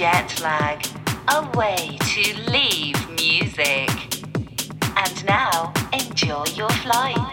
jet lag, a way to leave music. And now, enjoy your flight.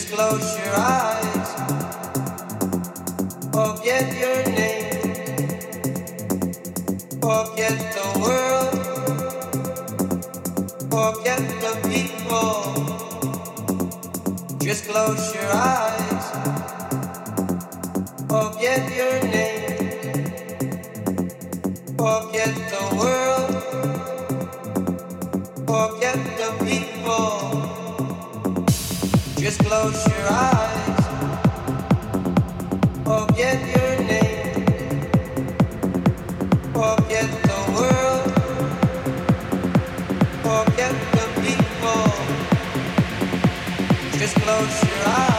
Just close your eyes. Forget your name. Forget the world. Forget the people. Just close your eyes. Forget your name. Forget the world. Forget the people. Just close your eyes. Forget your name. Forget the world. Forget the people. Just close your eyes.